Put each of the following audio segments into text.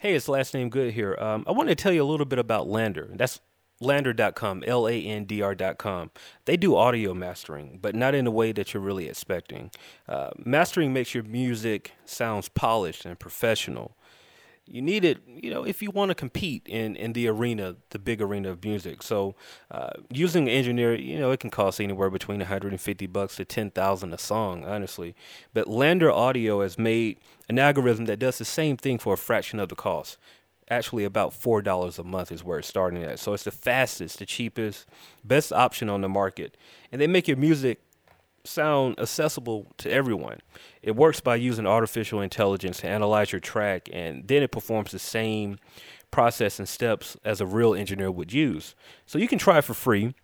Hey, it's last name good here. Um, I want to tell you a little bit about LANDR. That's landr.com, L A N D R.com. They do audio mastering, but not in the way that you're really expecting. Uh, mastering makes your music sounds polished and professional. You need it, you know, if you want to compete in, in the arena, the big arena of music. So, uh, using an engineer, you know, it can cost anywhere between 150 bucks to 10,000 a song, honestly. But LANDR Audio has made an algorithm that does the same thing for a fraction of the cost actually about four dollars a month is where it's starting at. So it's the fastest, the cheapest, best option on the market, and they make your music sound accessible to everyone. It works by using artificial intelligence to analyze your track, and then it performs the same process and steps as a real engineer would use. So you can try for free.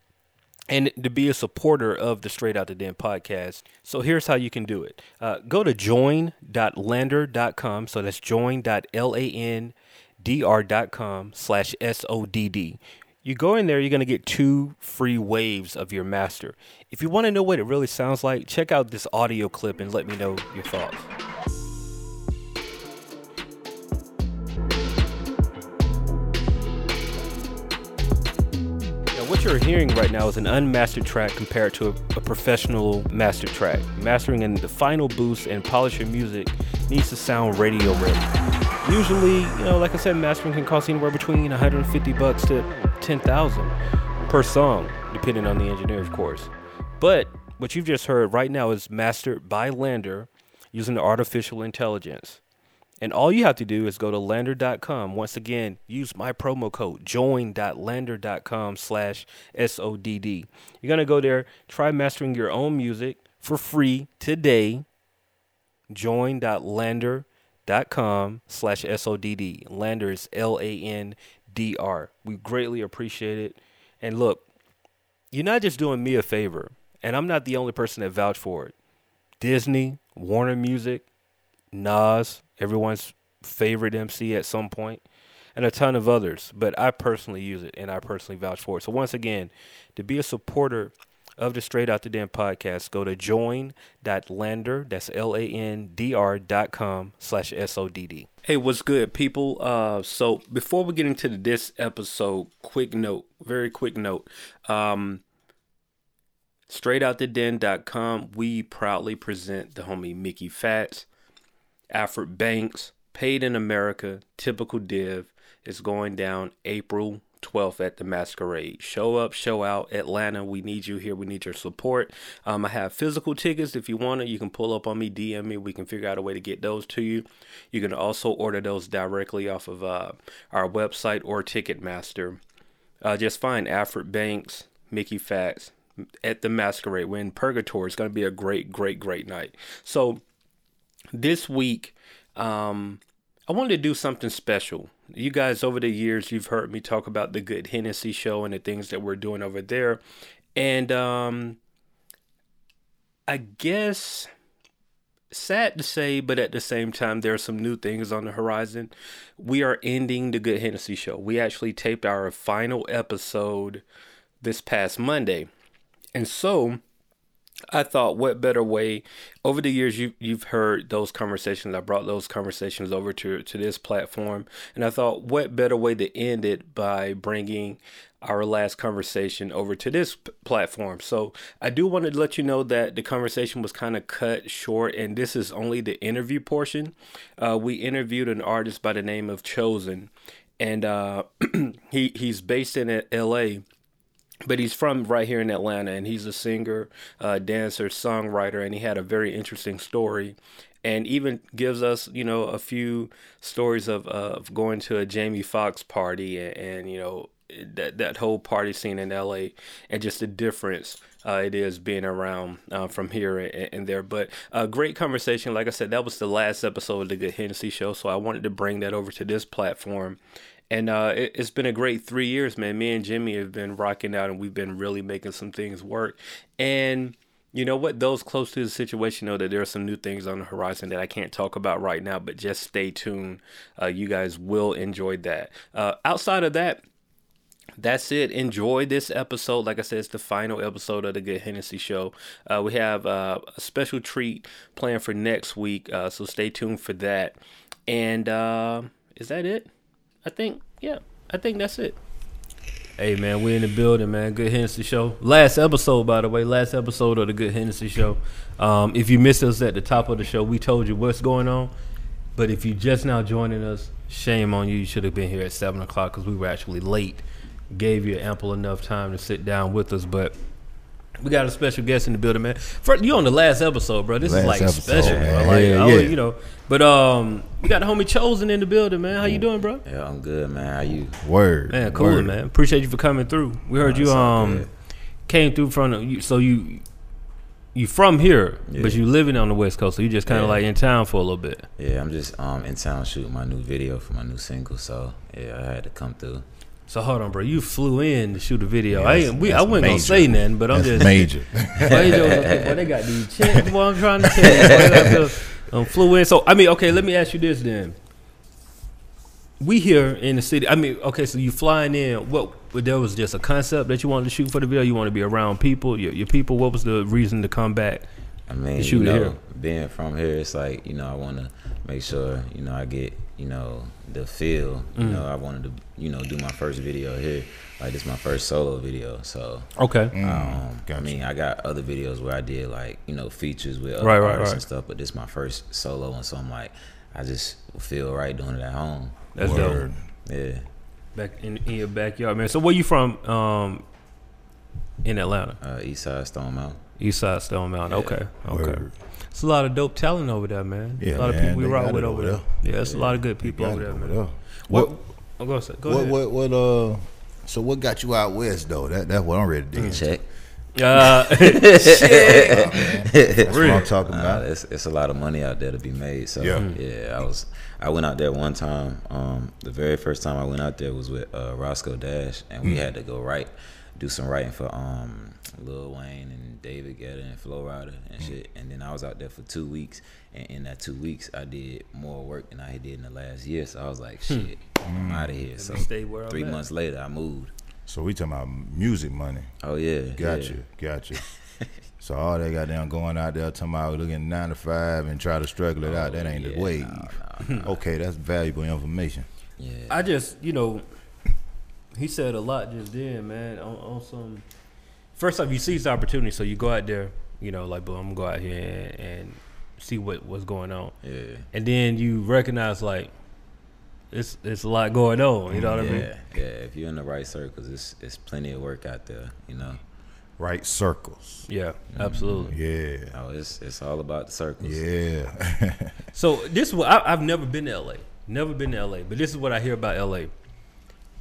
And to be a supporter of the Str8OutDaDen podcast. So here's how you can do it. Uh, go to join.landr.com. So that's join.lan dr.com slash S-O-D-D. You go in there, you're going to get two free waves of your master. If you want to know what it really sounds like, check out this audio clip and let me know your thoughts. What you're hearing right now is an unmastered track compared to a, a professional master track. Mastering in the final boost and polish your music needs to sound radio ready. Usually, you know, like I said, mastering can cost anywhere between 150 bucks to 10,000 per song, depending on the engineer, of course. But what you've just heard right now is mastered by LANDR using artificial intelligence. And all you have to do is go to landr.com. Once again, use my promo code join.landr.com slash SODD. You're going to go there, try mastering your own music for free today. Join.landr.com dot com slash S-O-D-D. LANDR is L-A-N-D-R. We greatly appreciate it. And look, you're not just doing me a favor, and I'm not the only person that vouched for it. Disney, Warner Music, Nas, everyone's favorite MC at some point, and a ton of others. But I personally use it, and I personally vouch for it. So once again, to be a supporter of the Str8OutDaDen podcast, go to join.landr, that's L-A-N-D-R dot com slash S-O-D-D. Hey, what's good, people? Uh, so before we get into this episode, quick note, very quick note. Um, Str8OutDaDen.com, we proudly present the homie Mickey Factz, Alfred Banks, Paid in AmeriKKKa, Typical Div, is going down April 12th at the Masquerade. Show up, show out. Atlanta, we need you here. We need your support. Um, I have physical tickets. If you want it, you can pull up on me, DM me. We can figure out a way to get those to you. You can also order those directly off of uh, our website or Ticketmaster. Uh, just find Alfred Banks, Mickey Factz at the Masquerade. We're in Purgatory. It's going to be a great, great, great night. So this week, um, I wanted to do something special. You guys, over the years, you've heard me talk about the Good Hennec show and the things that we're doing over there. And um, I guess sad to say, but at the same time, there are some new things on the horizon. We are ending the Good Hennec show. We actually taped our final episode this past Monday. And so I thought, what better way? Over the years, you you've heard those conversations. I brought those conversations over to to this platform, and I thought, what better way to end it by bringing our last conversation over to this p- platform. So I do want to let you know that the conversation was kind of cut short, and this is only the interview portion. Uh, we interviewed an artist by the name of Chozen, and uh, he he's based in L.A but he's from right here in Atlanta, and he's a singer, uh, dancer, songwriter, and he had a very interesting story, and even gives us, you know, a few stories of of going to a Jamie Foxx party, and, and you know that that whole party scene in LA, and just the difference uh, it is being around uh, from here and, and, there. But a uh, great conversation. Like I said, that was the last episode of the Good Hennec Show, so I wanted to bring that over to this platform and uh, it, has been a great three years, man. Me and Jimi have been rocking out, and we've been really making some things work. And you know what? Those close to the situation know that there are some new things on the horizon that I can't talk about right now, but just stay tuned. Uh, you guys will enjoy that. Uh, outside of that, that's it. Enjoy this episode. Like I said, it's the final episode of the Good Hennec Show. Uh, we have uh, a special treat planned for next week, uh, so stay tuned for that. And uh, is that it? I think yeah, I think that's it. Hey man, we in the building, man. Good Hennec Show. Last episode, by the way, last episode of the Good Hennec Show. Um, if you missed us at the top of the show, we told you what's going on. But if you just now joining us, shame on you. You should have been here at seven o'clock because we were actually late. Gave you ample enough time to sit down with us, but we got a special guest in the building, man. First, you on the last episode, bro. This Last is like episode, special, bro. Like, I would- yeah. you know. But um, we got the homie Chozen in the building, man. How you doing, bro? Yeah, I'm good, man. How you? Word. Man, cool, word. man. Appreciate you for coming through. We heard Nah, you um good. came through from the, so you you from here, but Yeah. you living on the West Coast, so you just kind of Yeah. like in town for a little bit. Yeah, I'm just um in town shooting my new video for my new single, so yeah, I had to come through. So hold on, bro. You flew in to shoot a video. Yeah, I ain't, we I wasn't gonna say nothing, but I'm That's just major. Boy, boy, they got these checks. Boy, I'm trying to tell you. Boy, the, um, flew in. So I mean, okay. Let me ask you this then. We here in the city. I mean, okay. So you flying in? What? But there was just a concept that you wanted to shoot for the video. You want to be around people, your, your people. What was the reason to come back? I mean, you know, here. being from here, it's like you know, I want to make sure you know I get you know the feel. You Mm. know, I wanted to you know do my first video here. Like this, my first solo video. So Okay. um, I mean, I got other videos where I did like you know features with other Right, right, artists right. and stuff, but this my first solo and So I'm like, I just feel right doing it at home. That's Word. dope. Yeah. Back in, in your backyard, man. So where you from? Um, in Atlanta, Uh, East Side Stone Mountain. East Side Stone Mountain. Yeah. Okay. Okay. Word. It's a lot of dope talent over there, man. Yeah, a lot of people we they rock with over over there. Yeah, it's a lot of good people Got over it there, over man. there. What? What? Oh, go, ahead. go What? ahead. What? What? Uh. So what got you out west though? That that's what I'm ready to dig into. Check. Uh, That's what I'm talking Nah, about. it's it's a lot of money out there to be made. So Yeah. yeah, I was I went out there one time. Um, the very first time I went out there was with uh, Roscoe Dash, and Mm. we had to go write, do some writing for um Lil Wayne and David Guetta and Flo Rida and Mm. shit. And then I was out there for two weeks, and in that two weeks I did more work than I did in the last year. So I was like, Hmm. shit, I'm out of here. So me stay I'm three at. months later, I moved. So we talking about music money. Oh yeah, gotcha, yeah. you. Got you. So all they got down going out there talking about looking nine to five and try to struggle it out. That ain't the yeah, wave. nah, Okay, that's valuable information. Yeah. I just, you know, he said a lot just then, man. On, on some, first off, you seize the opportunity, so you go out there, you know, like, boom, I'm gonna go out here and, and see what what's going on, yeah. and then you recognize like, it's it's a lot going on. You know what I mean? Yeah, yeah. If you're in the right circles, it's it's plenty of work out there. You know. Right circles. Yeah, mm-hmm. absolutely. Yeah. Oh, it's it's all about the circles. Yeah. So this is what I, I've never been to LA. Never been to LA, but this is what I hear about LA.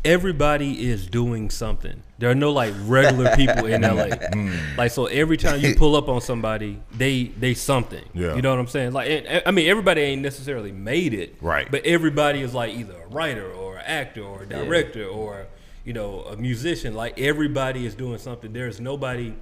Everybody is doing something. There are no like regular people in LA. Mm. Like so, every time you pull up on somebody, they they something. Yeah. You know what I'm saying? Like, and- I mean, everybody ain't necessarily made it. Right. But everybody is like either a writer or an actor or a director or you know a musician. Like everybody is doing something. There's nobody.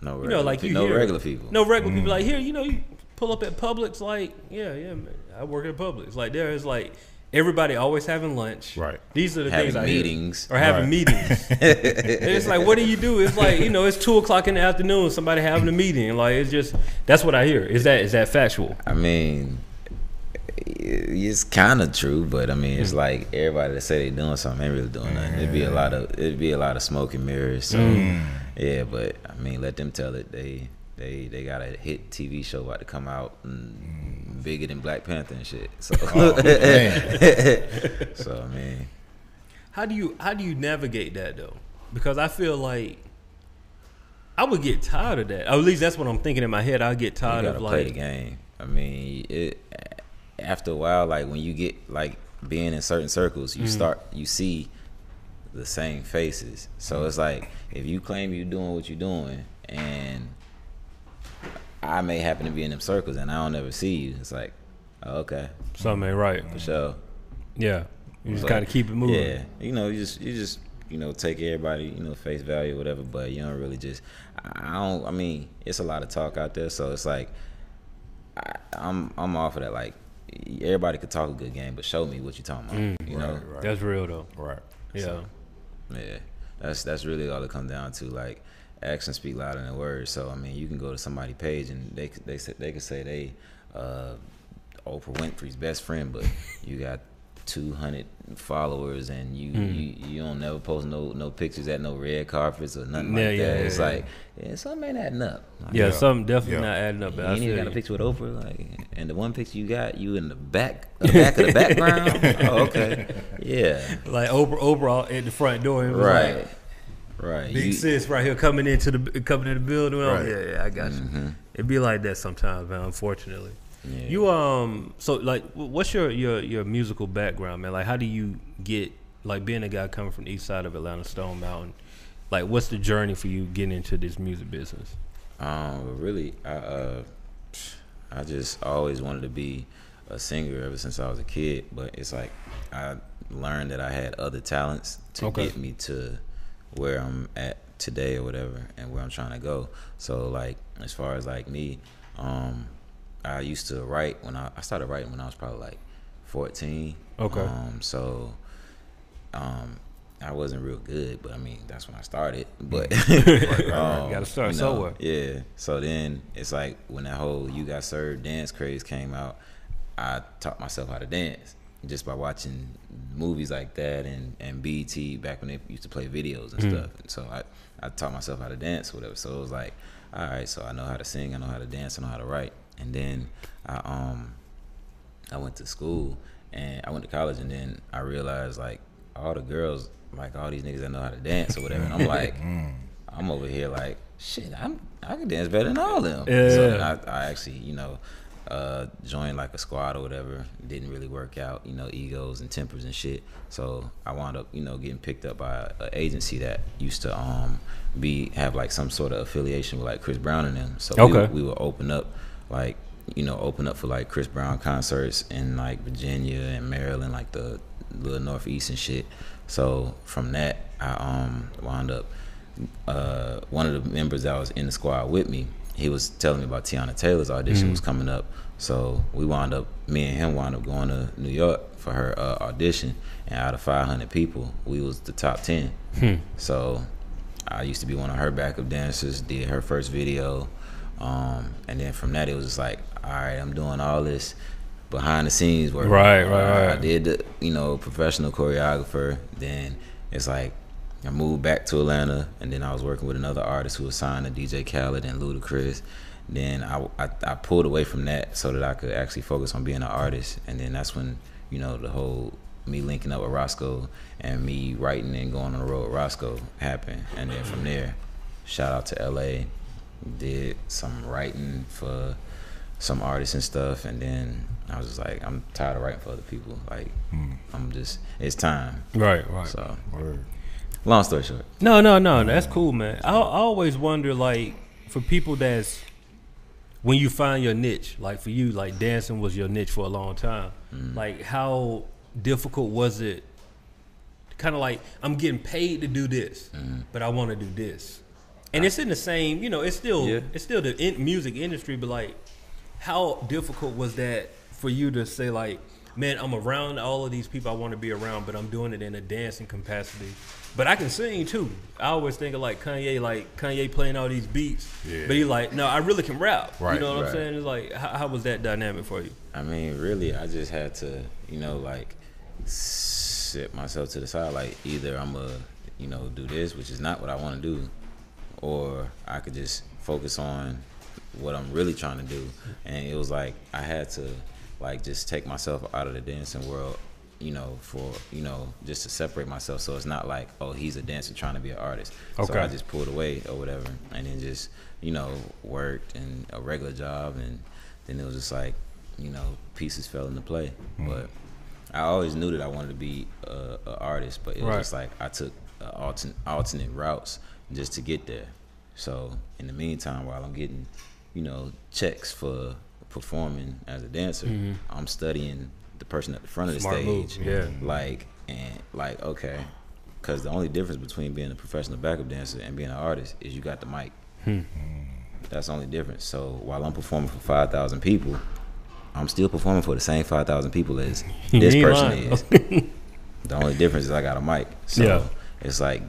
No, You regular, know, like you no hear- regular people. No regular Mm. people. Like here, you know, you pull up at Publix. Like, yeah, yeah, man, I work at Publix. Like there is like everybody always having lunch. Right. These are the Having things I hear. meetings. or having Right. meetings. and it's like, what do you do? It's like you know, it's two o'clock in the afternoon. Somebody having a meeting. Like it's just that's what I hear. Is that is that factual? I mean, it's kind of true, but I mean, Mm. it's like everybody that say they doing something ain't really doing nothing. It'd be a lot of it'd be a lot of smoke and mirrors. So Mm. yeah, but I mean, let them tell it. They they they got a hit TV show about to come out mm, bigger than Black Panther and shit. So Oh, man. so I mean. How do you how do you navigate that though? Because I feel like I would get tired of that. Or at least that's what I'm thinking in my head. I'll get tired gotta of play the like game. I mean, it after a while, like when you get like being in certain circles, Mm-hmm. you start you see the same faces. So it's like if you claim you're doing what you're doing, and I may happen to be in them circles and I don't ever see you, it's like, oh, okay, something ain't right. for sure. Yeah, you just But, kind of keep it moving. Yeah, you know, you just you just you know take everybody you know face value or whatever, but you don't really just. I I don't. I mean, it's a lot of talk out there, so it's like I, I'm I'm off of that. Like everybody could talk a good game, but show me what you're talking about. Mm. you know, Right, right. That's real though. right. Yeah. yeah, that's that's really all it comes down to. Like actions speak louder than words. So I mean, you can go to somebody's page and they could- they say they could say they uh, Oprah Winfrey's best friend, but you got two hundred followers and you, Mm. you you don't never post no no pictures at no red carpets or nothing Yeah, like yeah, that. yeah, it's yeah. like yeah, something ain't adding up. Like, Yeah, Yeah. something definitely Yeah. not adding up. you but I ain't even got a picture with Oprah, like, and the one picture you got, you in the back, the back of the background. oh, okay, yeah, Like Oprah, Oprah at the front door. It was right, Like, right. Big You- sis right here coming into the coming in the building. Oh, Right. Yeah, yeah, I got you. It'd be like that sometimes, man. Unfortunately, Mm-hmm. Yeah. you um. So like, what's your your your musical background, man? Like, how do you get like being a guy coming from the east side of Atlanta, Stone Mountain? Like, what's the journey for you getting into this music business? Um, really, I uh, I just always wanted to be a singer ever since I was a kid. But it's like I learned that I had other talents to Okay. get me to where I'm at today or whatever, and where I'm trying to go. So like, as far as like me, um, I used to write when I, I started writing when I was probably like 14. Okay. Um, so um, I wasn't real good, but I mean that's when I started. But um, Gotta start you know, somewhere. Yeah. So then it's like when that whole "You Got Served" dance craze came out, I taught myself how to dance just by watching movies like that and and BT back when they used to play videos and Mm. stuff. And so I I taught myself how to dance or whatever. So it was like, all right, so I know how to sing, I know how to dance, I know how to write. And then I um I went to school and I went to college and then I realized like all the girls like all these niggas that know how to dance or whatever. And I'm like, I'm over here like, shit, I'm I can dance better than all of them. So then Yeah. I, I actually, you know, uh, joined like a squad or whatever. Didn't really work out, you know, egos and tempers and shit. So I wound up, you know, getting picked up by an agency that used to um be have like some sort of affiliation with like Chris Brown and them. So we, Okay. would- we would open up like you know open up for like Chris Brown concerts in like Virginia and Maryland, like the little Northeast and shit. So from that, I um wound up uh, one of the members that was in the squad with me, he was telling me about Teyana Taylor's audition was coming up. So we wound up, me and him wound up going to New York for her uh, audition. And out of 500 people, we was the top 10. So I used to be one of her backup dancers, did her first video. Um, and then from that, it was just like, all right, I'm doing all this behind the scenes work. Right, right, Uh, I did the, you know, professional choreographer. Then it's like I moved back to Atlanta, and then I was working with another artist who was signed to DJ Khaled and Ludacris. Then I, I I pulled away from that so that I could actually focus on being an artist. And then that's when you know the whole me linking up with Roscoe and me writing and going on the road with Roscoe happened. And then from there, shout out to LA, did some writing for some artists and stuff, and then I was just like, I'm tired of writing for other people. Like, hmm. I'm just, it's time. Right, right. So, Word. Long story short, No, no, no. That's cool, man. I, I always wonder, like, for people that's when you find your niche, like for you, like dancing was your niche for a long time. Mm. Like, how difficult was it? Kind of like I'm getting paid to do this, mm. but I want to do this, and it's in the same. You know, it's still Yeah. it's still the in, music industry, but like, how difficult was that for you to say, like, man, I'm around all of these people I want to be around, but I'm doing it in a dancing capacity. But I can sing too. I always think of like Kanye, like Kanye playing all these beats, Yeah. but he like, no, I really can rap. Right, you know what right. I'm saying? It's like, how, how was that dynamic for you? I mean, really, I just had to, you know, like sit myself to the side. Like, either I'm a, you know, do this, which is not what I want to do, or I could just focus on what I'm really trying to do. And it was like, I had to, like, just take myself out of the dancing world, you know, for, you know, just to separate myself. So it's not like, oh, he's a dancer trying to be an artist. Okay. So I just pulled away or whatever, and then just, you know, worked and a regular job. And then it was just like, you know, pieces fell into play. But I always knew that I wanted to be a, a artist, but it was Right. just like I took uh, alternate alternate routes just to get there. So in the meantime, while I'm getting, you know, checks for performing as a dancer, I'm studying the person at the front of the Smart stage. move, yeah. Like and like okay, because the only difference between being a professional backup dancer and being an artist is you got the mic. Hmm. That's the only difference. So while I'm performing for five thousand people, I'm still performing for the same five thousand people as this person lying. is. the only difference is I got a mic. So Yeah. it's like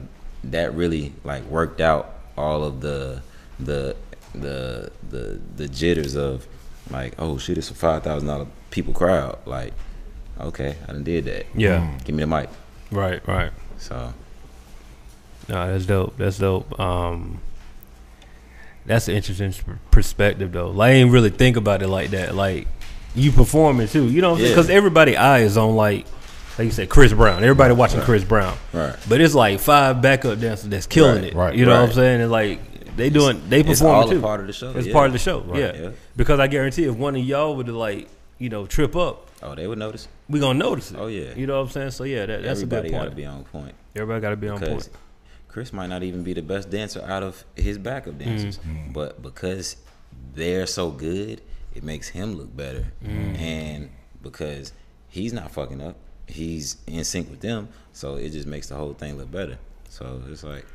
that really like worked out all of the the the the the jitters of like oh shit it's a five thousand dollar people crowd like okay, I done did that. Yeah. Give me the mic. Right. Right. So No, that's dope. That's dope. Um, that's an interesting perspective, though. Like, I ain't really think about it like that. Like, you performing too. You know what Yeah. Because everybody eye is on like, like you said, Chris Brown. Everybody watching Chris Brown. right. But it's like five backup dancers that's killing Right, it. right, you know what I'm saying? And like they doing, they It's performing all a too. part of the show. It's yeah. part of the show. Right, yeah. yeah. Because I guarantee if one of y'all would like, you know, trip up, Oh, they would notice. we gonna notice it. Oh, yeah. You know what I'm saying? So yeah, that, that's Everybody a good point. Everybody got to be on point. Everybody got to be on because point. Chris might not even be the best dancer out of his backup dancers, Mm-hmm. but because they're so good, it makes him look better, Mm-hmm. and because he's not fucking up, he's in sync with them, so it just makes the whole thing look better. So it's like,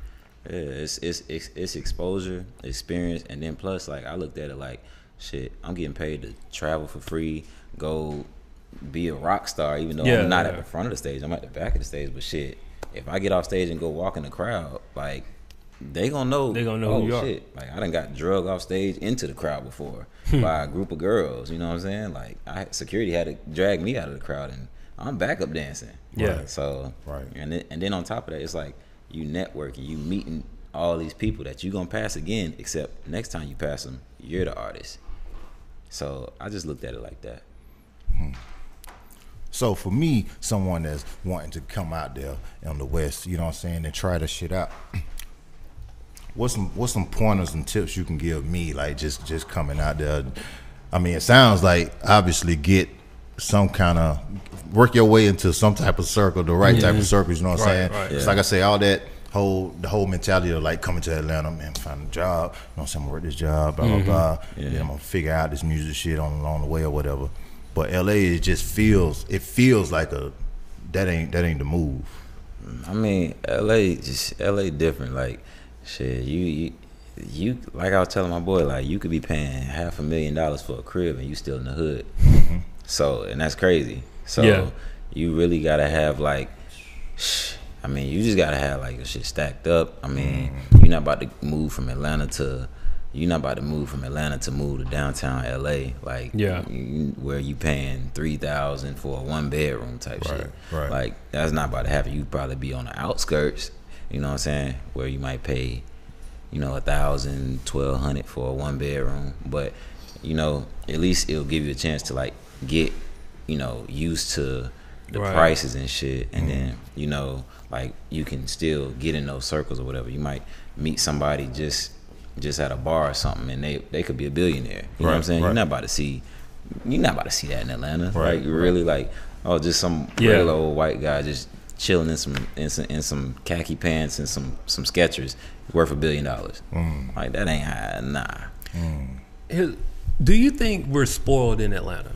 yeah, it's it's it's, it's exposure, experience, and then plus like I looked at it like, shit, I'm getting paid to travel for free, go be a rock star, even though Yeah, I'm not yeah. at the front of the stage, I'm at the back of the stage, but shit if I get off stage and go walk in the crowd, like they gonna know. They gonna know oh, who you are. Like I done got drug off stage into the crowd before Hmm. by a group of girls. You know what I'm saying? Like I security had to drag me out of the crowd, and I'm backup dancing. Yeah. So Right. and then, and then on top of that, it's like you networking, you meeting all these people that you gonna pass again. Except next time you pass them, you're the artist. So I just looked at it like that. Hmm. So for me, someone that's wanting to come out there on the West, you know what I'm saying, and try this shit out. What's some what's some pointers and tips you can give me, like just just coming out there? I mean, it sounds like obviously get some kind of work your way into some type of circle, the right type of circles. You know what I'm Right, saying? right. It's like I say, all that whole the whole mentality of like coming to Atlanta, man, find a job. You know what I'm saying? I'm gonna work this job, blah blah mm-hmm. blah. Yeah. Then I'm gonna figure out this music shit on along the way or whatever. But LA, it just feels it feels like a that ain't that ain't the move. I mean, LA just LA different. Like, shit, you you you like I was telling my boy, like you could be paying half a million dollars for a crib and you still in the hood. Mm-hmm. So, and that's crazy. So, Yeah. you really gotta have like, I mean, you just gotta have like your shit stacked up. I mean, mm-hmm. you're not about to move from Atlanta to. You're not about to move from Atlanta to move to downtown LA, like Yeah. you- where you paying three thousand for a one bedroom type Right, shit. right. Like that's not about to happen. You'd probably be on the outskirts, you know what I'm saying, where you might pay, you know, a thousand, twelve hundred for a one bedroom. But, you know, at least it'll give you a chance to like get, you know, used to the Right. prices and shit. And mm-hmm. then, you know, like you can still get in those circles or whatever. You might meet somebody just just at a bar or something and they they could be a billionaire. You know what I'm Right, saying? You're not about to see you're not about to see that in Atlanta. Right, Like you really like oh just some Yeah. regular old white guy just chilling in some in some, in some khaki pants and some some Skechers worth a billion dollars. Mm. Like that ain't high, nah. Here- Do you think we're spoiled in Atlanta?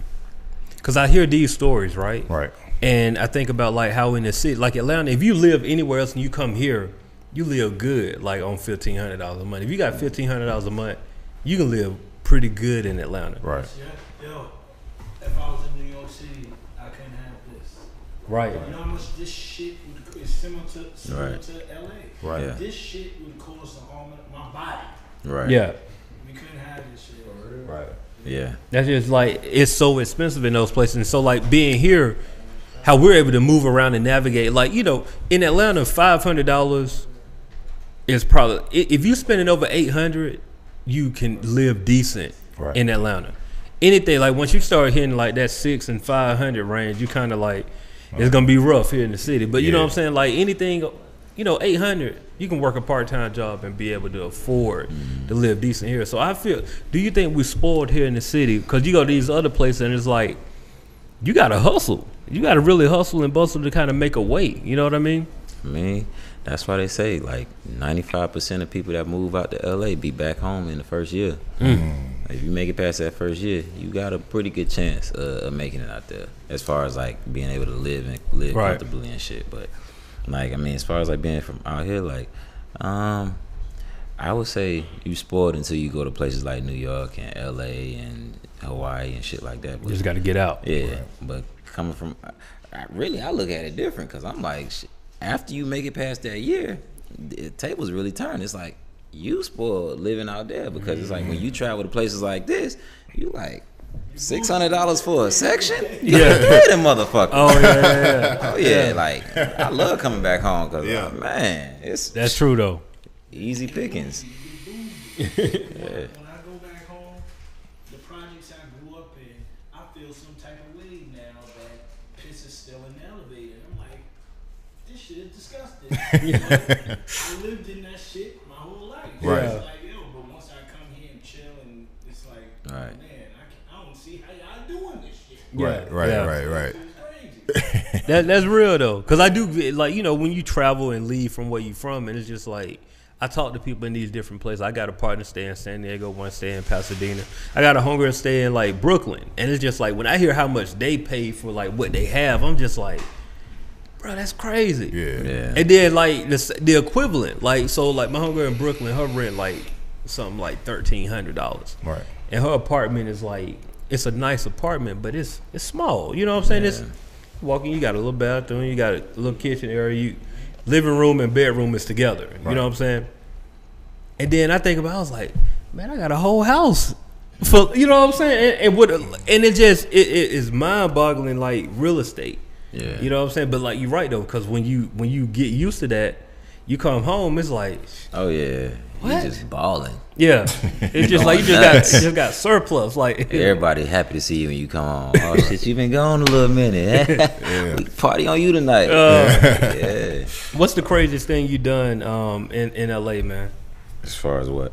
Because I hear these stories, right? Right. And I think about like how in the city, like Atlanta, if you live anywhere else and you come here, you live good, like on fifteen hundred dollars a month. If you got fifteen hundred dollars a month, you can live pretty good in Atlanta. Right. Yeah, yo, if I was in New York City, I couldn't have this. Right. You know how much this shit would is similar to similar Right. to LA. Right. Yeah. This shit would cost the harm of my body. Right. Yeah. We couldn't have this shit. Right. Yeah. That's just like it's so expensive in those places. And so like being here, how we're able to move around and navigate. Like you know, in Atlanta, five hundred dollars is probably if you spending over eight hundred, you can live decent Right. in Atlanta. Anything like once you start hitting like that six and five hundred range, you kind of like it's gonna be rough here in the city. But you know what I'm saying? Like anything, you know, eight hundred, you can work a part time job and be able to afford mm. to live decent here. So I feel. Do you think we're spoiled here in the city? Because you go to these other places and it's like you gotta hustle. You gotta really hustle and bustle to kind of make a way. You know what I mean? I mean, that's why they say like 95% of people that move out to LA be back home in the first year. If you make it past that first year, you got a pretty good chance uh, of making it out there. As far as like being able to live and live Right. comfortably and shit. But like, I mean, as far as like being from out here, like, um, I would say you spoiled until you go to places like New York and LA and Hawaii and shit like that. But Just got to get out. yeah, but coming from, I, I really I look at it different because I'm like, after you make it past that year, the tables really turn. It's like you spoiled living out there because it's like when you travel to places like this, you like, Six hundred dollars for a section? Yeah. pay the motherfucker. Oh yeah, yeah, yeah. Oh yeah, like I love coming back home because Yeah. man, it's That's true though. easy pickings. When disgusting. I lived in that shit my whole life. Right. It's like, yo, but once I come here and chill and it's like, Right. man, I, can, I don't see how y'all doing this shit. Right, right, Yeah. right, right. It's. That that's real though, because I do like you know when you travel and leave from where you from, and it's just like I talk to people in these different places. I got a partner stay in San Diego, one stay in Pasadena. I got a hunger stay in like Brooklyn, and it's just like when I hear how much they pay for like what they have, I'm just like, bro, that's crazy. Yeah. Yeah. And then like the the equivalent, like so like my hunger in Brooklyn, her rent like something like thirteen hundred dollars, Right. and her apartment is like it's a nice apartment, but it's it's small. You know what I'm saying? It's walking. You got a little bathroom, you got a little kitchen area. You living room and bedroom is together. You know what I'm saying? And then I think about, I was like, man, I got a whole house. For, you know what I'm saying? And, and what? And it just it, it is mind boggling, like real estate. Yeah. You know what I'm saying? But like you're right though, because when you when you get used to that, you come home, it's like, Oh yeah. What? You just balling. yeah, it's just like you just got you just got surplus. Like Everybody happy to see you when you come home. Oh shit, you been gone a little minute. we party on you tonight. Uh, yeah. What's the craziest thing you done um, in in LA, man? As far as what?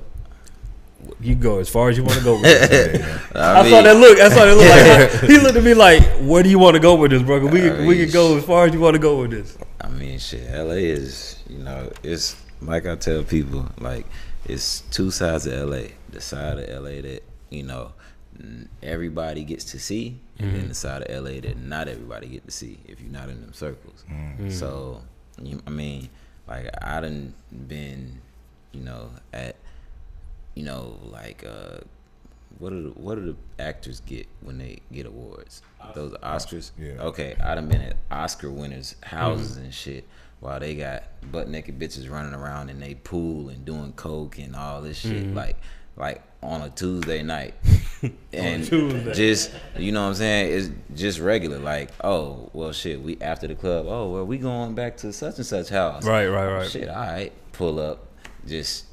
You go as far as you want to go with it. I, I mean, saw that look. I saw that look. Like, he looked at me like, "Where do you want to go with this, bro? 'Cause We can, we can go as far as you want to go with this." I mean, shit. LA is, you know, it's like I tell people, like it's two sides of LA. The side of LA that you know everybody gets to see, and then mm-hmm. the side of LA that not everybody get to see if you're not in them circles. Mm-hmm. So, you, I mean, like I done been, you know, at, you know, like uh, what do the, what do the actors get when they get awards? Those Oscars. Yeah. Okay, I done been at Oscar winners' houses and shit while they got butt naked bitches running around in they pool and doing coke and all this shit like like on a Tuesday night. and Tuesday. just you know what I'm saying? It's just regular. Like, oh, well shit, we after the club, oh well we going back to such and such house. Right, right, right. Shit, all right. Pull up. Just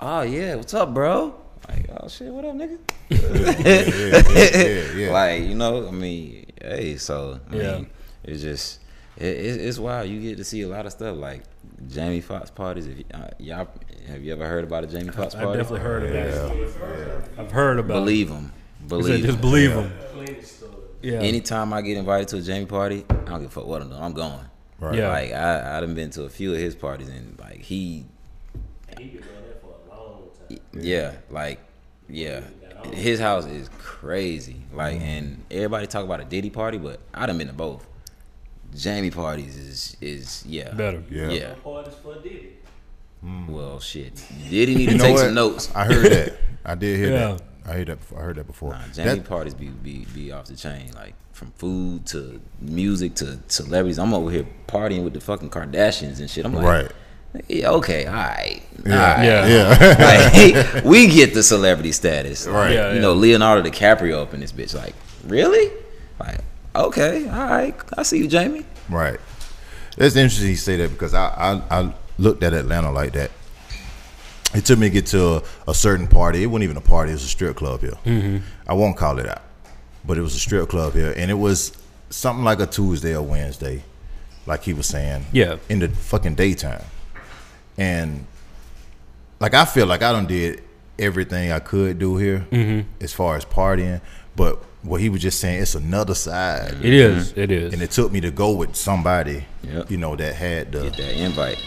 oh yeah, what's up, bro? Like, oh shit, what up, nigga? yeah, yeah. yeah, Like, you know, I mean, hey, so I Yeah. mean, it's just it, it, it's wild. You get to see a lot of stuff like Jamie Foxx parties. If y- uh, y'all have you ever heard about a Jamie Foxx party? I party? definitely heard about it. I've heard about. Believe him. Believe. Just him. believe him. Yeah. Anytime I get invited to a Jamie party, I don't give a fuck what I'm doing. I'm going. Right. Yeah. Like I I done been to a few of his parties and like he Yeah, like yeah. His house is crazy. Like and everybody talk about a Diddy party, but I done been to both. Jamie parties is is yeah. Better. Yeah. Yeah. Parties for Diddy. Hmm. Well shit. Diddy need to You know take what? some notes. I heard that. I did hear Yeah. that. I heard that. Before. I heard that before. Nah, Jamie That- parties be, be be off the chain, like from food to music to celebrities. I'm over here partying with the fucking Kardashians and shit. I'm like, right. Yeah, okay, all right, Yeah. all right. Yeah. Yeah. Like, we get the celebrity status, Right. Yeah, you know, Leonardo DiCaprio up in this bitch. Like, really? Like, okay, all right, I see you, Jamie. Right. It's interesting you say that because I, I, I looked at Atlanta like that. It took me to get to a, a certain party. It wasn't even a party. It was a strip club here. Mm-hmm. I won't call it out, but it was a strip club here, and it was something like a Tuesday or Wednesday, like he was saying. Yeah. In the fucking daytime, and like I feel like I done did everything I could do here mm-hmm. as far as partying, but what he was just saying, it's another side. It is. Mm-hmm. It is. And it took me to go with somebody, Yep. you know, that had the. Get that invite.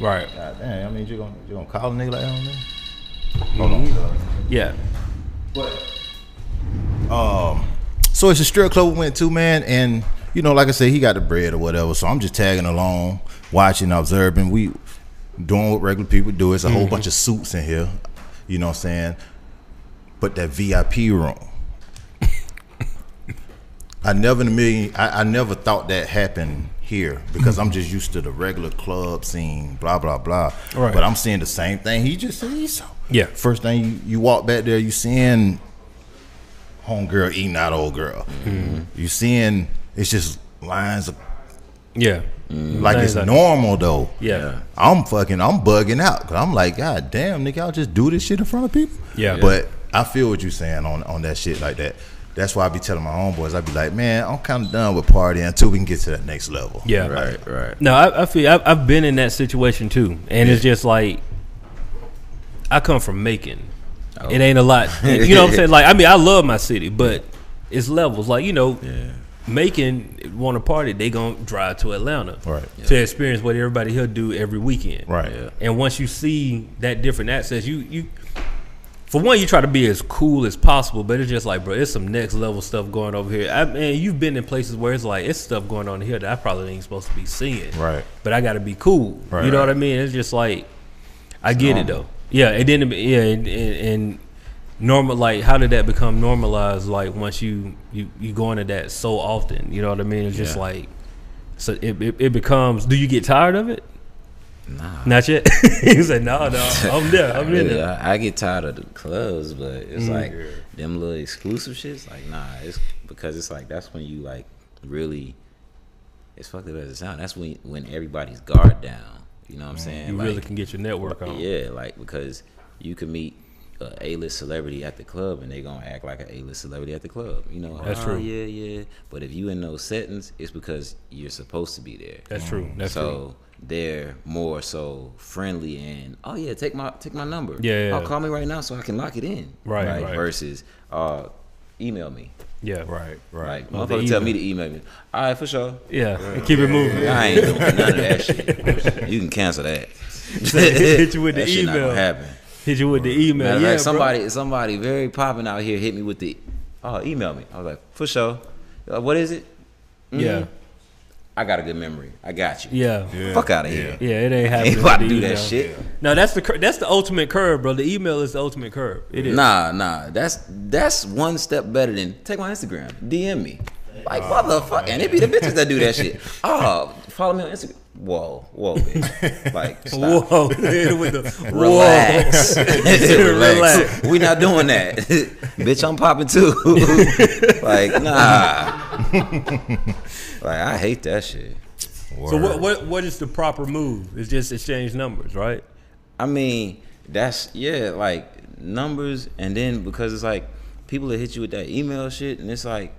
right. God damn, I mean, you gonna you gonna call a nigga like that on me? Hold on. cuz. Yeah. But um, so it's a strip club we went to, man, and you know, like I said, he got the bread or whatever. So I'm just tagging along, watching, observing. We doing what regular people do. It's a whole mm-hmm. bunch of suits in here. You know what I'm saying? But that VIP room. I never in a million I, I never thought that happened here because I'm mm-hmm. just used to the regular club scene, blah blah blah. Right. But I'm seeing the same thing he just said he saw. Yeah. First thing you, you walk back there, you seeing homegirl eating out old girl. Mm-hmm. You seeing it's just lines of Yeah. Mm. like Things it's like- normal though. Yeah. I'm fucking, I'm bugging out because I'm like, God damn, nigga, I'll just do this shit in front of people. Yeah. But I feel what you're saying on on that shit like that. That's why I be telling my homeboys, I be like, man, I'm kind of done with partying until we can get to that next level. Yeah. Right, right. No, I, I feel I've, I've been in that situation too, and it's just like I come from Macon. Oh. It ain't a lot, you know what I'm saying? Like, I mean, I love my city, but it's levels. Like, you know, Yeah. Macon want to party, they gonna drive to Atlanta, Right. To experience what everybody here do every weekend, Right. Yeah. And once you see that different access, you you. For one, you try to be as cool as possible, but it's just like, bro, it's some next level stuff going over here. I mean, you've been in places where it's like, it's stuff going on here that I probably ain't supposed to be seeing Right. but I got to be cool. Right, you know right. what I mean? It's just like I get it though. Yeah, it didn't. Yeah, and, and, and normal. Like, how did that become normalized? Like, once you you you go into that so often, you know what I mean? It's just Yeah. like so it, it it becomes. Do you get tired of it? Nah. Not yet. he said, "No, no, I'm there. I'm in there." I, I get tired of the clubs, but it's Mm. like them little exclusive shits. Like, nah, it's because it's like that's when you like really. It's fucked up as it sounds. That's when when everybody's guard down. You know what I'm saying? You like, really can get your network on. Yeah, like because you can meet a A-list celebrity at the club and they gonna act like an A-list celebrity at the club. You know, That's "Oh, true. Yeah, yeah. But if you in those settings, it's because you're supposed to be there. That's true. That's so true. they're more so friendly and oh yeah, take my take my number. Yeah, yeah. Oh, call me right now so I can lock it in. Right, Like, right. Versus uh, email me. Yeah. Right. Right. Like motherfucker tell me to email me. All right, for sure. Yeah. Keep it moving. I ain't doing none of that shit. You can cancel that. hit you with the that shit not email. gonna happen. Hit you with the email. Matter yeah, fact, bro. somebody somebody very popping out here hit me with the oh email me. I was like for sure. Uh, what is it? Yeah. I got a good memory. I got you. Yeah. Yeah. Fuck out of here. Yeah, it ain't happening. Ain't about to do the that email. shit. No, that's the cur- that's the ultimate curve, bro. The email is the ultimate curve. It is. Nah, nah. That's that's one step better than take my Instagram. DM me. Like motherfucker. And it be the bitches that do that shit. Oh, follow me on Instagram. Whoa, whoa, bitch. Like stop. Whoa, with the Relax. Relax. Relax. We not doing that. Bitch, I'm popping too. like, nah. like, I hate that shit. So what what what is the proper move? It's just exchange numbers, right? I mean, that's yeah, like numbers, and then because it's like people that hit you with that email shit, and it's like,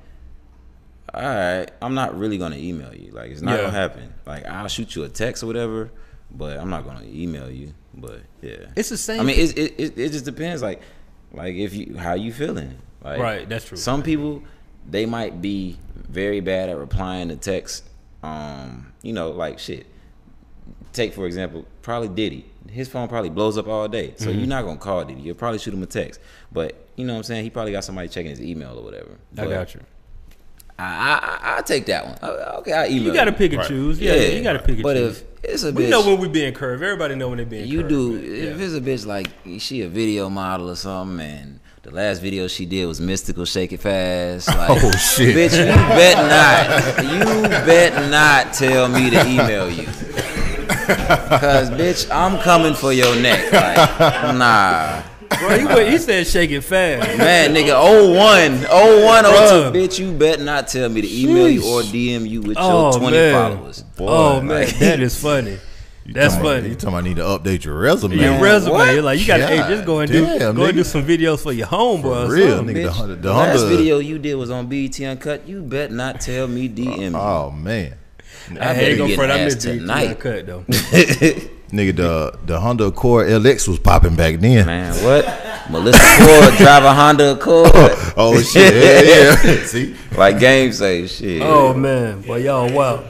all right, I'm not really gonna email you. Like, it's not Yeah. gonna happen. Like, I'll shoot you a text or whatever, but I'm not gonna email you. But yeah, It's the same. I mean, it, it it it just depends. Like, like if you how you feeling. Like, Right, that's true. Some people they might be very bad at replying to text. Um, you know, like shit. Take for example, probably Diddy. His phone probably blows up all day, so Mm-hmm. you're not gonna call Diddy. You'll probably shoot him a text. But you know what I'm saying? He probably got somebody checking his email or whatever. I got you. I I I will take that one. Uh, Okay, I email. You got to pick and Right. choose. Yeah, you got to pick and But choose. if it's a we bitch, know when we being curved. Everybody know when they being you curved. do. man. If Yeah. it's a bitch like she a video model or something, and the last video she did was Mystikal, shake it fast. Like, Oh, shit. bitch! You bet not. You bet not tell me to email you. Cause bitch, I'm coming for your neck. Like, nah. Bro, he, went- he said shake it fast. Man, nigga, 01, 01, 02. Bruh. Bitch, you bet not tell me to email you or DM you with Oh, your 20 man. followers. oh Boy, man, like- that is funny. That's talking funny. You talking about need to update your resume? Your resume, what? like you got to hey, just go and do damn, go and do some videos for your homeboy. For real, nigga. The Bitch, Honda- the the last video you did was on BET Uncut. You bet not tell me DM me. Oh man, I better ain't gonna get front. I missed you tonight. cut though. nigga, the the Honda Accord LX was popping back then. Man, what? Melyssa Ford drive a Honda Accord. Oh, oh shit, yeah, yeah. See, like game say shit. Oh man, boy, y'all wow,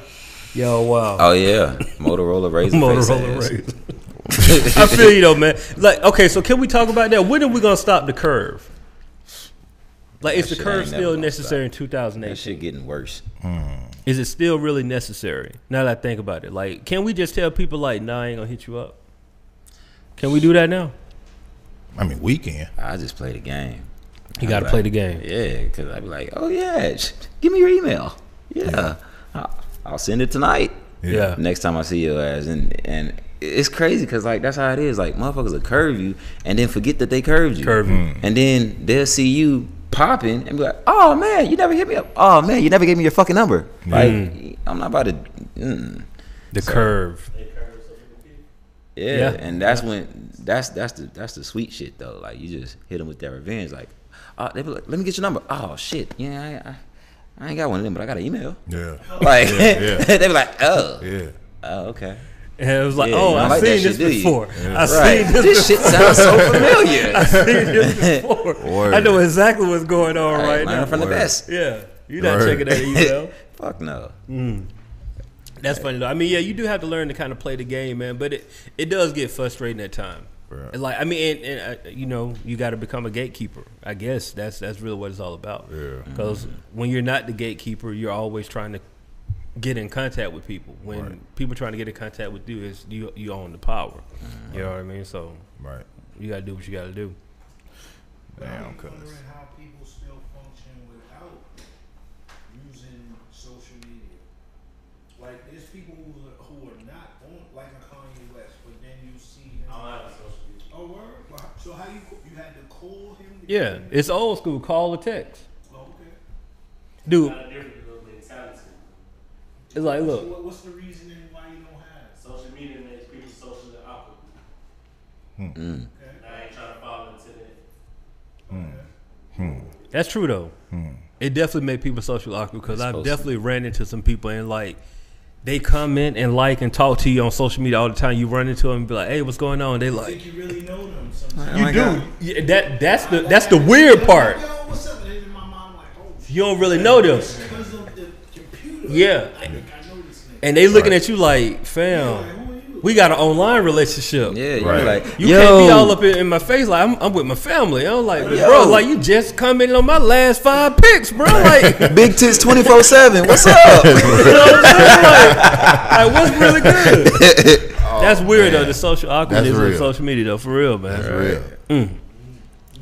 y'all wow. Oh, yeah, Motorola Razor. Motorola face. Razr. I feel you though, man. Like, okay, so can we talk about that? When are we gonna stop the curve? Like, is the curve still gonna necessary in That 2008? shit getting worse. Hmm. Is it still really necessary? Now that I think about it, like, can we just tell people like, "Nah, I ain't gonna hit you up"? Can we do that now? I mean we can. I just play the game. You I got to be play like, the game. Yeah, because I'd be like, oh, yeah, give me your email. Yeah, I'll, I'll send it tonight. Yeah. next time I see your ass. And and it's crazy because like that's how it is. Like motherfuckers will curve you and then forget that they curved you. Curve you. Mm. And then they'll see you popping and be like, "Oh man, you never hit me up. Oh man, you never gave me your fucking number." Like I'm not about to. Mm. The curve. Yeah, Yeah. and that's when that's that's the that's the sweet shit though. Like you just hit them with that revenge. Like, uh, they be like, "Let me get your number." Oh shit, yeah, I, I, I ain't got one of them, but I got an email. Yeah. Like yeah. they be like, "Oh, Yeah. oh, okay." And it was like, Yeah, oh, I've like seen this you? before. I've Right, seen this this shit sounds so familiar. I've seen this before. Word. I know exactly what's going on Right, right now. from the Word. best. Yeah, you're not Word. checking that email. Fuck no. That's funny though. I mean, yeah, you do have to learn to kind of play the game, man. But it it does get frustrating at times. Right. Like I mean, and, and uh, you know, you got to become a gatekeeper. I guess that's that's really what it's all about. Yeah. Because when you're not the gatekeeper, you're always trying to get in contact with people. When Right. people trying to get in contact with you, is you you own the power. You know uh-huh. what I mean? So Right. you got to do what you got to do. Damn, I'm cuz. wondering how people still function without using social media. Like, there's people who are, who are not on, like a Kanye West, but then you see him. Oh, word? Well, how- So how you you had to call him? To Yeah, him? it's old school. Call or text, Oh, okay. dude. Not a different little mentality. It's like, So look, what, what's the reasoning why you don't have? it? Social media makes people socially awkward. Hmm. Mm. Hmm. Okay. I ain't trying to fall into that. Hmm. Okay. That's true though. It definitely made people social awkward because I've supposed to. definitely ran into some people and like they come in and like and talk to you on social media all the time. You run into them and be like, "Hey, what's going on?" They I like, think you really know them sometimes. "You do." Yeah, that that's the that's the weird part. Yo, what's up? And my mind, like, oh. You don't really know them, Because of the computer. Yeah. I think I know this nigga. and they looking Right. at you like, Like, "Fam, who are you? we got an online relationship." Yeah, you Right. like, You yo, can't be all up in, in my face like I'm, I'm with my family. I'm like, Yo. bro, like you just commented on my last five picks, bro. Like, big tits twenty four seven. What's up? what I'm saying? Like, like what's really good? That's weird though. The social awkwardness That's of social media though, for real, man. Real. Mm.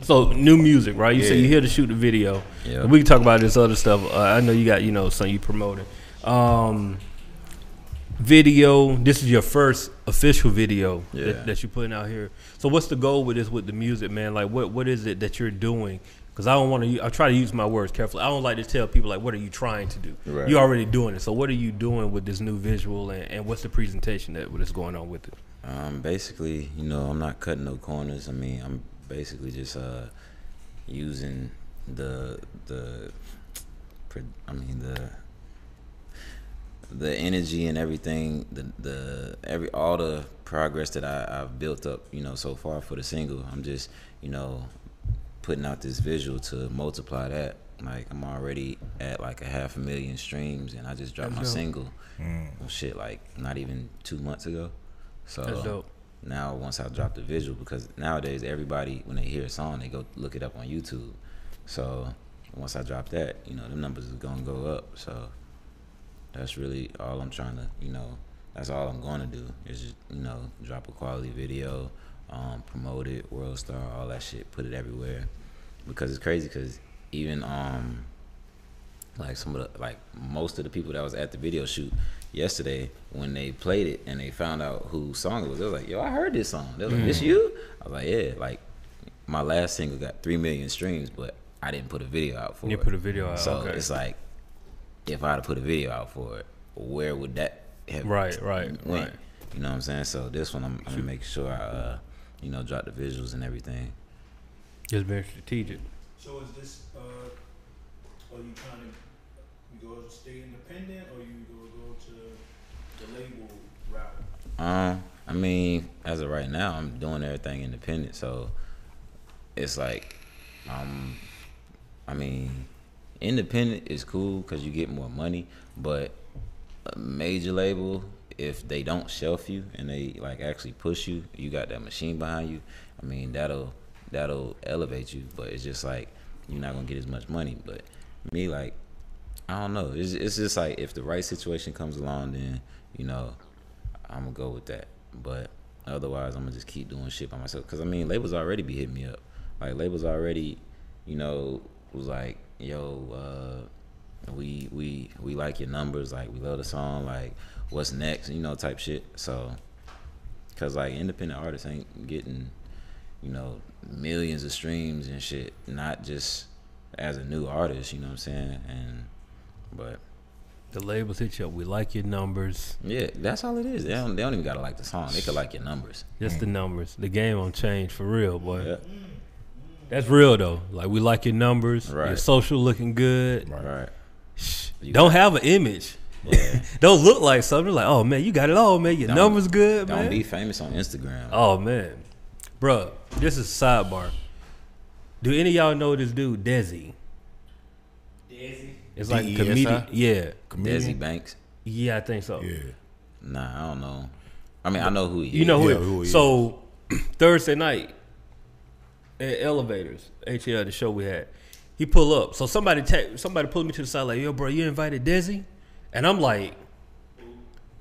So new music, right? You say Yeah. you here to shoot the video. Yeah. We can talk about this other stuff. Uh, I know you got you know something you promoting. Um, video. This is your first official video Yeah. that, that you're putting out here. So what's the goal with this with the music, man? Like what what is it that you're doing? Because I don't want to. I try to use my words carefully. I don't like to tell people like what are you trying to do. Right. You're already doing it. So what are you doing with this new visual and, and what's the presentation that what is going on with it? Um, basically, you know, I'm not cutting no corners. I mean, I'm basically just uh using the the I mean the the energy and everything, the the every all the progress that I, I've built up, you know, so far for the single. I'm just, you know, putting out this visual to multiply that. Like I'm already at like a half a million streams, and I just dropped my dope. single. Well, shit, like not even two months ago. So That's dope. Now once I drop the visual, because nowadays everybody when they hear a song, they go look it up on YouTube. So once I drop that, you know, the numbers is gonna go up. So that's really all I'm trying to, you know, that's all I'm to do is just, you know, drop a quality video, um, promote it, World Star, all that shit, put it everywhere. Because it's crazy because even um like some of the like most of the people that was at the video shoot yesterday when they played it and they found out whose song it was, they was like, "Yo, I heard this song." They was like, "This you?" I was like, "Yeah." Like my last single got three million streams, but I didn't put a video out for You it. You put a video out, so okay. it's like if I had to put a video out for it, where would that have Right, right, went? right. You know what I'm saying? So this one, I'm, I'm gonna make sure I, uh, you know, drop the visuals and everything. It's very strategic. So is this, uh, are you trying to, you go stay independent or you go go to Um, I mean, as of right now, I'm doing everything independent, so it's like, um, I mean, independent is cool because you get more money, but a major label, if they don't shelf you and they like actually push you, you got that machine behind you. I mean, that'll that'll elevate you, but it's just like you're not gonna get as much money. But me, like, I don't know. It's it's just like if the right situation comes along, then you know, I'm gonna go with that. But otherwise, I'm gonna just keep doing shit by myself. Cause I mean, labels already be hitting me up. Like labels already, you know, was like, yo, uh, we we we like your numbers. Like we love the song. Like what's next? You know, type shit. So, cause like independent artists ain't getting, you know, millions of streams and shit. Not just as a new artist. You know what I'm saying? And but The labels hit you up. We like your numbers. yeah, that's all it is. They don't, they don't even gotta like the song. They could like your numbers. Just the numbers. The game on change for real, boy. Yeah. That's real though. Like we like your numbers. Your Right. social looking good. Right. You Don't have an image. Yeah. Don't look like something like, oh man, you got it all, man. Your Don't- numbers good, man. Don't man. be famous on Instagram. oh man, Bruh, This is sidebar. Do any of y'all know this dude, Desi? Desi. It's like a DESI? comedian. Yeah, Desi Banks. yeah, I think so. Yeah. Nah, I don't know. I mean, I know who he is. You know who? Yeah, it- who he so Thursday night at Elevators, HL, the show we had, he pull up. So somebody te- somebody pulled me to the side like, "Yo, bro, you invited Desi?" And I'm like,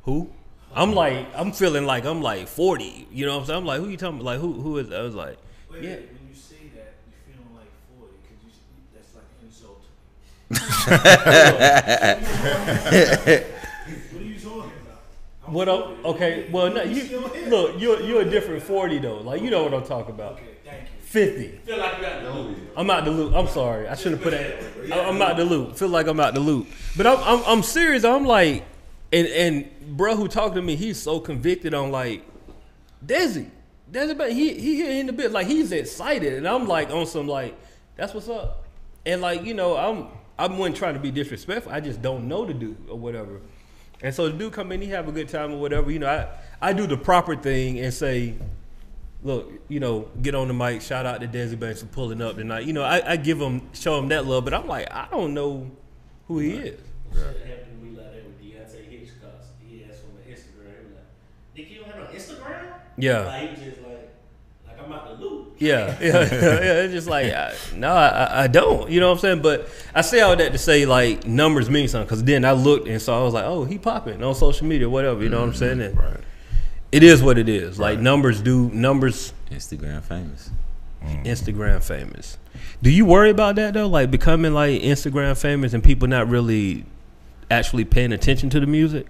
"Who?" I'm like, I'm feeling like I'm like 40. You know what I'm saying? I'm like, "Who you talking? about? Like, who? Who is?" I was like, Wait, Yeah. wait, when you say that, you feeling like 40, because you, that's like an insult. What are you talking about? "What up?" Okay, well, no, you look, you're you're a different 40 though. Like, you know what I'm talking about. Okay, thank you. 50. Feel like you got the loop. I'm out the loop. I'm sorry. I shouldn't have put that. I'm out the loop. Feel like I'm out the loop. But I'm I'm, I'm serious. I'm like, and and bro who talked to me, he's so convicted on like, Desi, Desi, but he he here in the bit like he's excited, and I'm like on some like, that's what's up, and like you know I'm I wasn't trying to be disrespectful. I just don't know the dude or whatever, and so the dude come in, he have a good time or whatever. You know, I I do the proper thing and say look, you know, get on the mic, shout out to Desi Banks for pulling up tonight. You know, I, I give him, show him that love, but I'm like, I don't know who he is. Shit happened to me like that with Deontay Hitchcock. He asked for my Instagram. He was like, Nick, you have no Instagram? Yeah. Like, he just like, like I'm out the loop. Yeah, yeah, yeah. It's just like, I, no, I, I- I don't. You know what I'm saying? But I say all that to say, like, numbers mean something. Because then I looked and saw, I was like, oh, he popping on social media, whatever. You know what I'm saying? And Right. It is what it is. Like, numbers do, numbers, Instagram famous. Instagram famous. Do you worry about that, though? Like, becoming, like, Instagram famous and people not really actually paying attention to the music?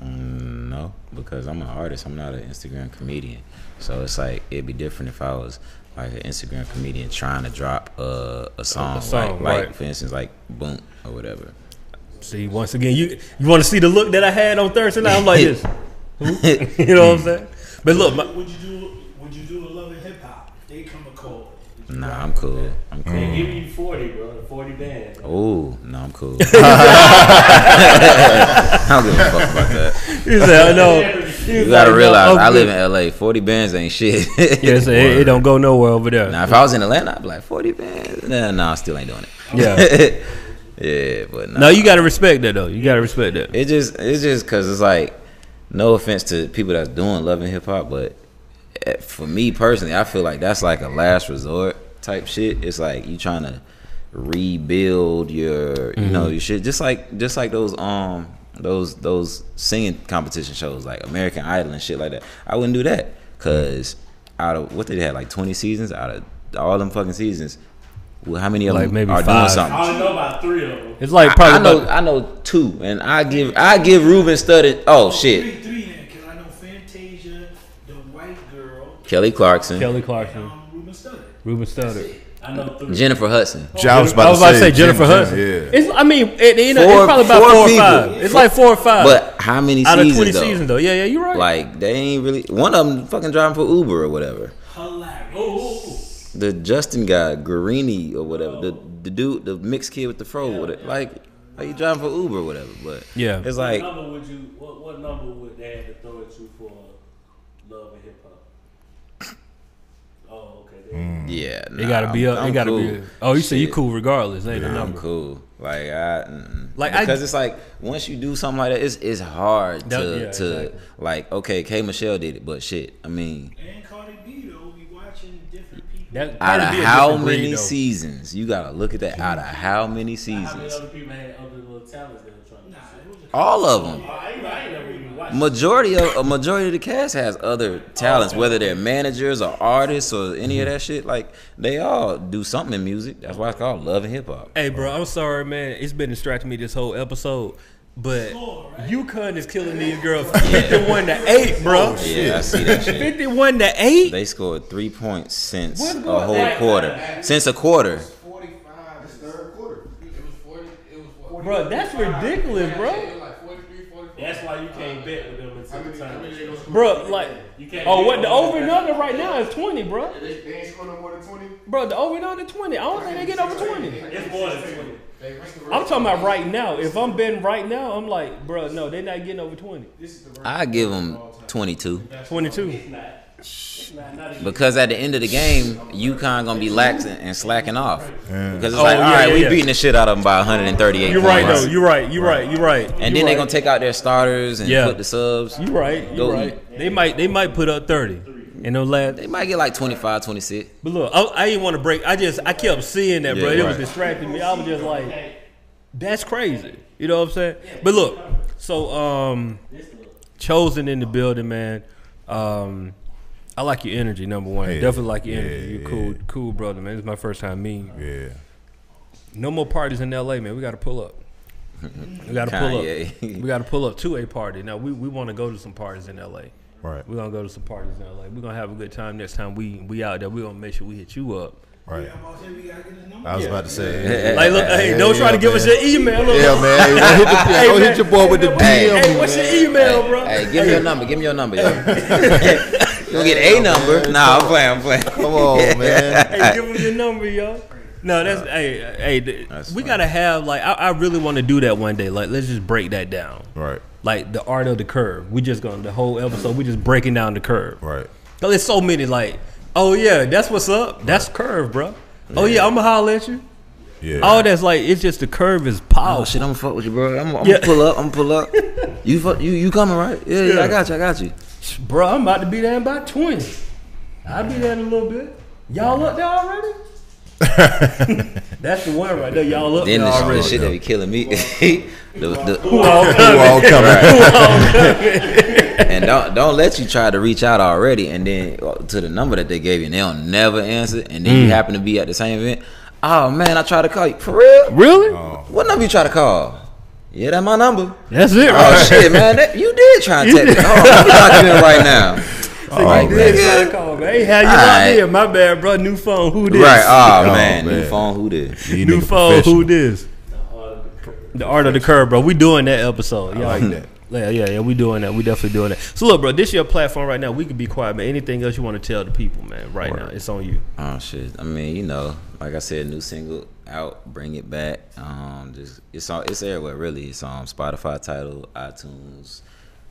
Mm, no, because I'm an artist. I'm not an Instagram comedian. So it's like it'd be different if I was like an Instagram comedian trying to drop a, a song, song, like, like right. for instance, like Boom or whatever. See, once again, you you want to see the look that I had on Thursday night? I'm like this. You know what I'm saying? But look, my, Would you do? Would you do a love and hip hop? They come a call. would Nah, I'm cool. I'm They cool. give you 40, bro. 40 bands. Oh no, I'm cool. I don't give a fuck about that. You said, I know. You gotta realize I live in LA. Forty bands ain't shit. Yeah, so it, it don't go nowhere over there. Now if I was in Atlanta, I'd be like forty bands. Nah, nah, I still ain't doing it. Yeah. yeah, but nah. No, you gotta respect that though. You gotta respect that. It just it's just because it's like no offense to people that's doing love and hip hop, but eh, for me personally, I feel like that's like a last resort type shit. It's like you trying to rebuild your you know your shit just like just like those um those those singing competition shows like American Idol and shit like that. I wouldn't do that because out of what they had like twenty seasons out of all them fucking seasons. Well, how many of Like them maybe are five. doing something? I only know about three of them. It's like I, probably I know about- I know two, and I give I give Ruben Studdard. Oh shit, Three, three then, because I know Fantasia, the white girl, Kelly Clarkson, Kelly and Clarkson, um, Ruben Studdard. Ruben Studdard. I know three. Jennifer Hudson. Oh, I was about, I was about to say Jen- Jennifer Jen- Hudson. Yeah. It's I mean, it, you know, Four- it's probably about four four, or people. five. It's like four or five. But how many seasons? out of seasons twenty though? seasons though, yeah, yeah, you're right. Like they ain't really. One of them fucking driving for Uber or whatever. Hilarious. Oh, The Justin guy, Guarini or whatever. The the dude, the mixed kid with the fro with it. Like, like you driving for Uber or whatever. But Yeah. it's like what like number would you? What, what number would they have to throw at you for love and hip hop? Okay. There you yeah, it gotta be I'm- up. It I'm gotta be. cool. Oh, you say you cool regardless, ain't Yeah, a I'm cool. Like I, mm, Like, I- because it's like once you do something like that, it's it's hard That- to yeah, to exactly. like. Okay, K Michelle did it, but shit. I mean, And Cardi B though, we watching different people. That, out of how different breed, many seasons? You gotta look at that. Out of how many How many seasons? other people had other little talents they were trying to Nah, do? it was a All of them. Oh, I ain't, I ain't never even watched. Majority of a majority of the cast has other talents, oh, whether they're managers or artists or any of that shit. Like they all do something in music. That's why it's called love and hip hop. Hey, bro, I'm sorry, man. It's been distracting me this whole episode. But Sure, right? UConn is killing these girls 51 to 8, bro. Oh, yeah, I see that shit. 51 to 8? They scored three points since a whole on? quarter. Since a quarter. 45 third quarter it was 40 bro, that's ridiculous, bro. That's why you can't bet with them until the time. Bro, like, you can't oh, what the over and under right now is 20, bro. They ain't scoring no more than 20? Bro, the over and under 20. I don't think they get over 20. It's more than 20. I'm talking about right now. If I'm betting right now, I'm like, bro, no, they're not getting over 20. I give them 22. 22 because at the end of the game, UConn gonna be laxing and slacking off because it's Oh, like, yeah, all right, yeah, we yeah. beating the shit out of them by 138. You're right points. though. You're right. You're right. You're right. And You're then they're gonna take out their starters and Yeah. put the subs. You're right. You Go right. They might. They might put up thirty. In those last. They might get like 25, 26. But look, I, I didn't want to break. I just I kept seeing that, bro. Yeah, it was distracting me. I was just like, that's crazy. You know what I'm saying? But look, so um, Chozen in the building, man. Um, I like your energy, number one. Yeah. Definitely like your Yeah, energy. You're yeah. cool, cool brother, man. This is my first time meeting. you. Yeah. No more parties in LA, man. We got to pull up. We got to pull up. We got to pull up to a party. Now we, we want to go to some parties in LA. Right. We're gonna go to some parties in LA. We're gonna have a good time next time we we out there. We're gonna make sure we hit you up. Right. I'm about to say we gotta get his number. I was about to say. Like, look, hey, don't try to give us your email. Look, Yeah, man. Hey, go hit, the, Hey, go man. hit your boy with the Hey, DM. hey, what's your email, bro? Hey, give me your number. Give me your number, yo. you gonna get a number? Nah, I'm playing. I'm playing. Come on, man. hey, give him your number, yo. No, that's uh, hey, hey. That's we fine. gotta have like I, I really want to do that one day. Like, let's just break that down. Right. Like the art of the curve. We just gonna the whole episode. We just breaking down the curve. Right. Cause there's so many. Like, oh yeah, that's what's up. That's curve, bro. Oh yeah, I'm gonna holler at you. Yeah. All that's like it's just the curve is Oh shit, I'm gonna fuck with you, bro. I'm, I'm Yeah. gonna pull up. I'm gonna pull up. You fuck, you you coming right? Yeah, yeah, Yeah. I got you. I got you. Bro, I'm about to be there in about 20. I'll be there in a little bit. Y'all up there already? That's the one right there. Y'all up Then there the, already. the shit that be killing me. the, the, Who all Who coming? all coming? and don't don't let you try to reach out already, and then uh, to the number that they gave you, and they don't never answer, and then Mm. you happen to be at the same event. Oh man, I tried to call you for real. Really? What number you try to call? Yeah, that's my number. That's it, Oh right? shit, man, that, you did try and text me. Oh, let me lock you in right now. Oh, you did man. try to call me. Hey, how you Alright. out here? My bad, bro. New phone. Who this? Right? Oh, Oh, man, new phone. Who did? You New phone. Who this? The art of the curve, bro. We doing that episode. Yeah, like that. Yeah, yeah, yeah. We doing that. We definitely doing that. So look, bro. This your platform right now. We can be quiet, man. Anything else you want to tell the people, man? Right now, it's on you. Oh shit! I mean, you know, like I said, new single out, bring it back. Um, just it's on, it's everywhere really. It's on Spotify, Tidal, iTunes,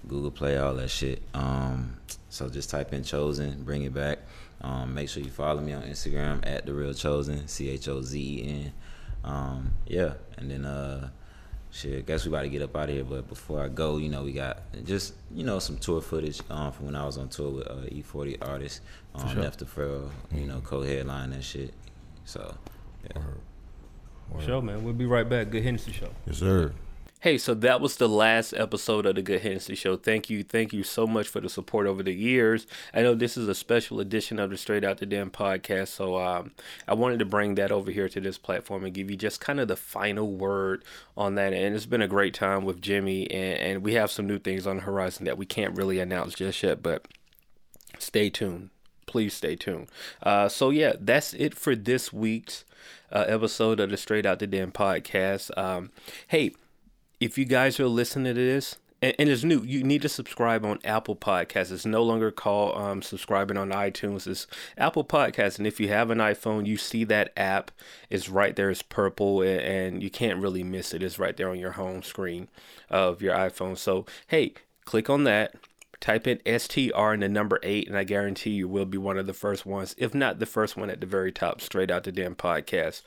Google Play, all that shit. Um, so just type in Chozen, bring it back. Um, make sure you follow me on Instagram at the Real Chozen, C H O Z E N. Um, yeah, and then uh, shit. Guess we about to get up out of here, but before I go, you know, we got just you know some tour footage um, from when I was on tour with uh, E40 artists, um, sure. Nefta you know, co-headline that shit. So, yeah. Show, man. We'll be right back. Good Hennec show. Yes, sir. Hey, so that was the last episode of the Good Hennec Show. Thank you, thank you so much for the support over the years. I know this is a special edition of the Str8OutDaDen podcast, so um, I wanted to bring that over here to this platform and give you just kind of the final word on that. And it's been a great time with Jimi, and, and we have some new things on the horizon that we can't really announce just yet, but stay tuned. Please stay tuned. Uh, so yeah, that's it for this week's uh, episode of the Str8OutDaDen podcast. Um, hey, if you guys are listening to this and, it's new, you need to subscribe on Apple Podcasts. It's no longer called um, subscribing on iTunes. It's Apple Podcasts. And if you have an iPhone, you see that app. It's right there. It's purple, and you can't really miss it. It's right there on your home screen of your iPhone. So hey, click on that. Type in STR and the number eight, and I guarantee you will be one of the first ones, if not the first one at the very top, Str8OutDaDen podcast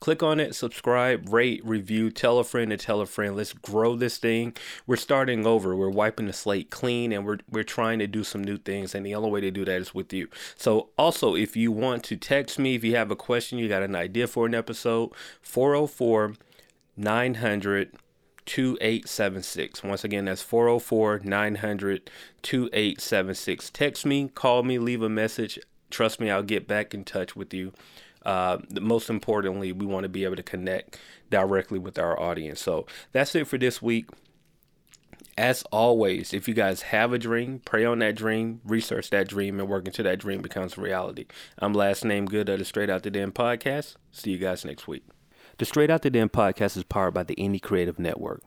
click on it, subscribe, rate, review, tell a friend to tell a friend. Let's grow this thing. We're starting over. We're wiping the slate clean and we're we're trying to do some new things and the only way to do that is with you. So also if you want to text me if you have a question, you got an idea for an episode, 404 900 2876. Once again, that's 404 900 2876. Text me, call me, leave a message. Trust me, I'll get back in touch with you. Uh, most importantly, we want to be able to connect directly with our audience. So that's it for this week. As always, if you guys have a dream, pray on that dream, research that dream, and work until that dream becomes reality. I'm last name good of the Str8OutDaDen podcast. See you guys next week. The Str8OutDaDen podcast is powered by the Indie Creative Network.